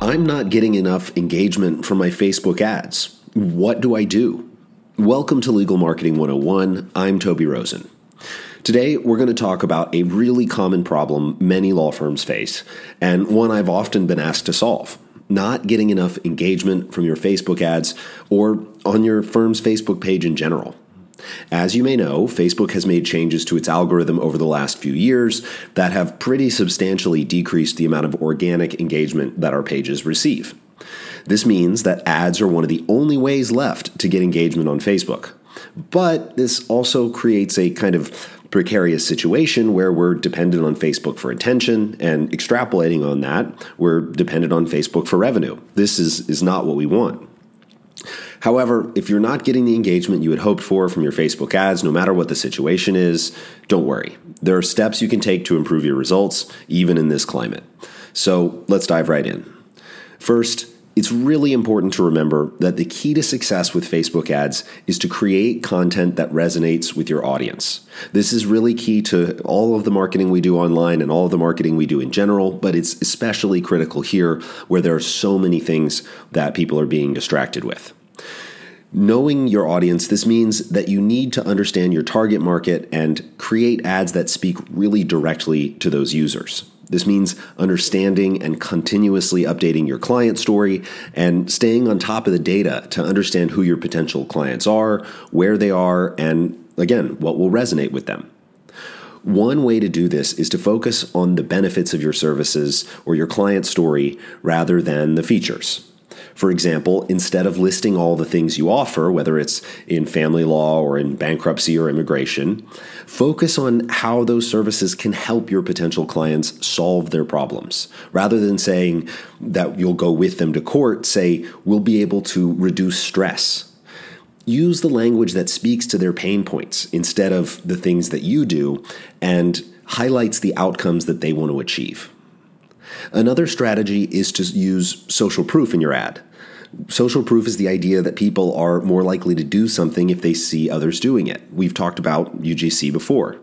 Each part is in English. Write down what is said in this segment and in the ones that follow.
I'm not getting enough engagement from my Facebook ads. What do I do? Welcome to Legal Marketing 101. I'm Toby Rosen. Today, we're going to talk about a really common problem many law firms face, and one I've often been asked to solve not getting enough engagement from your Facebook ads or on your firm's Facebook page in general. As you may know, Facebook has made changes to its algorithm over the last few years that have pretty substantially decreased the amount of organic engagement that our pages receive. This means that ads are one of the only ways left to get engagement on Facebook. But this also creates a kind of precarious situation where we're dependent on Facebook for attention and extrapolating on that, we're dependent on Facebook for revenue. This is, is not what we want. However, if you're not getting the engagement you had hoped for from your Facebook ads, no matter what the situation is, don't worry. There are steps you can take to improve your results, even in this climate. So let's dive right in. First, it's really important to remember that the key to success with Facebook ads is to create content that resonates with your audience. This is really key to all of the marketing we do online and all of the marketing we do in general, but it's especially critical here where there are so many things that people are being distracted with. Knowing your audience, this means that you need to understand your target market and create ads that speak really directly to those users. This means understanding and continuously updating your client story and staying on top of the data to understand who your potential clients are, where they are, and again, what will resonate with them. One way to do this is to focus on the benefits of your services or your client story rather than the features. For example, instead of listing all the things you offer, whether it's in family law or in bankruptcy or immigration, focus on how those services can help your potential clients solve their problems. Rather than saying that you'll go with them to court, say, we'll be able to reduce stress. Use the language that speaks to their pain points instead of the things that you do and highlights the outcomes that they want to achieve. Another strategy is to use social proof in your ad. Social proof is the idea that people are more likely to do something if they see others doing it. We've talked about UGC before.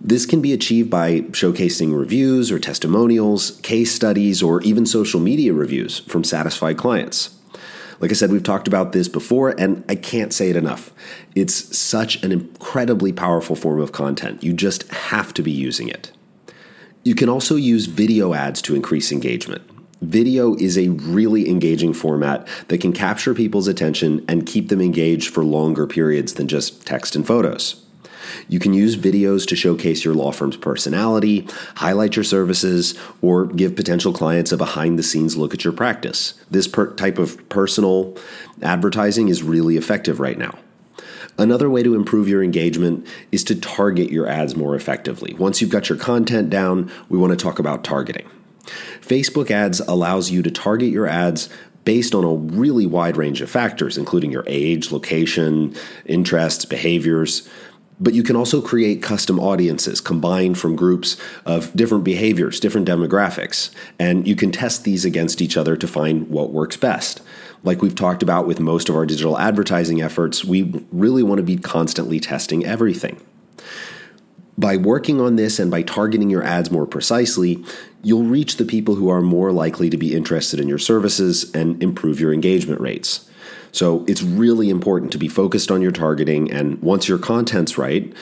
This can be achieved by showcasing reviews or testimonials, case studies, or even social media reviews from satisfied clients. Like I said, we've talked about this before, and I can't say it enough. It's such an incredibly powerful form of content. You just have to be using it. You can also use video ads to increase engagement. Video is a really engaging format that can capture people's attention and keep them engaged for longer periods than just text and photos. You can use videos to showcase your law firm's personality, highlight your services, or give potential clients a behind the scenes look at your practice. This per- type of personal advertising is really effective right now. Another way to improve your engagement is to target your ads more effectively. Once you've got your content down, we want to talk about targeting. Facebook ads allows you to target your ads based on a really wide range of factors, including your age, location, interests, behaviors. But you can also create custom audiences combined from groups of different behaviors, different demographics, and you can test these against each other to find what works best. Like we've talked about with most of our digital advertising efforts, we really want to be constantly testing everything. By working on this and by targeting your ads more precisely, you'll reach the people who are more likely to be interested in your services and improve your engagement rates. So it's really important to be focused on your targeting, and once your content's right,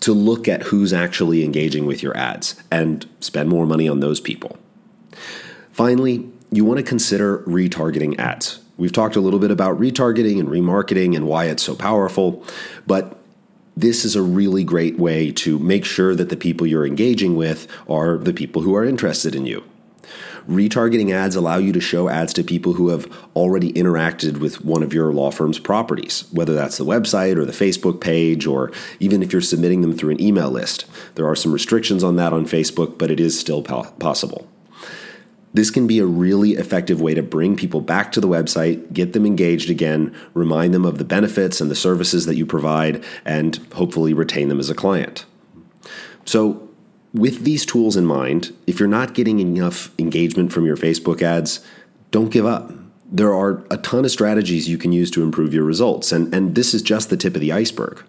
to look at who's actually engaging with your ads and spend more money on those people. Finally, you want to consider retargeting ads. We've talked a little bit about retargeting and remarketing and why it's so powerful, but this is a really great way to make sure that the people you're engaging with are the people who are interested in you. Retargeting ads allow you to show ads to people who have already interacted with one of your law firm's properties, whether that's the website or the Facebook page, or even if you're submitting them through an email list. There are some restrictions on that on Facebook, but it is still possible. This can be a really effective way to bring people back to the website, get them engaged again, remind them of the benefits and the services that you provide, and hopefully retain them as a client. So, with these tools in mind, if you're not getting enough engagement from your Facebook ads, don't give up. There are a ton of strategies you can use to improve your results, and, and this is just the tip of the iceberg.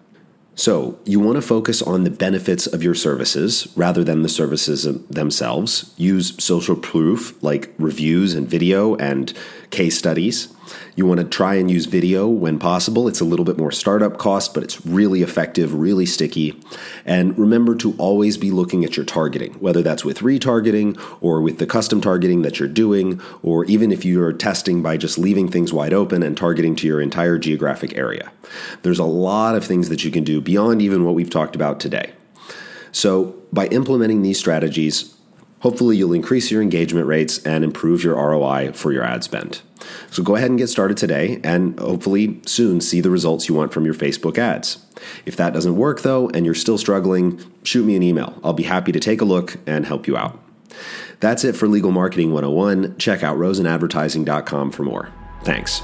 So, you want to focus on the benefits of your services rather than the services themselves. Use social proof like reviews and video and case studies. You want to try and use video when possible. It's a little bit more startup cost, but it's really effective, really sticky. And remember to always be looking at your targeting, whether that's with retargeting or with the custom targeting that you're doing, or even if you're testing by just leaving things wide open and targeting to your entire geographic area. There's a lot of things that you can do beyond even what we've talked about today. So, by implementing these strategies, hopefully you'll increase your engagement rates and improve your ROI for your ad spend. So go ahead and get started today and hopefully soon see the results you want from your Facebook ads. If that doesn't work though and you're still struggling, shoot me an email. I'll be happy to take a look and help you out. That's it for Legal Marketing 101. Check out rosenadvertising.com for more. Thanks.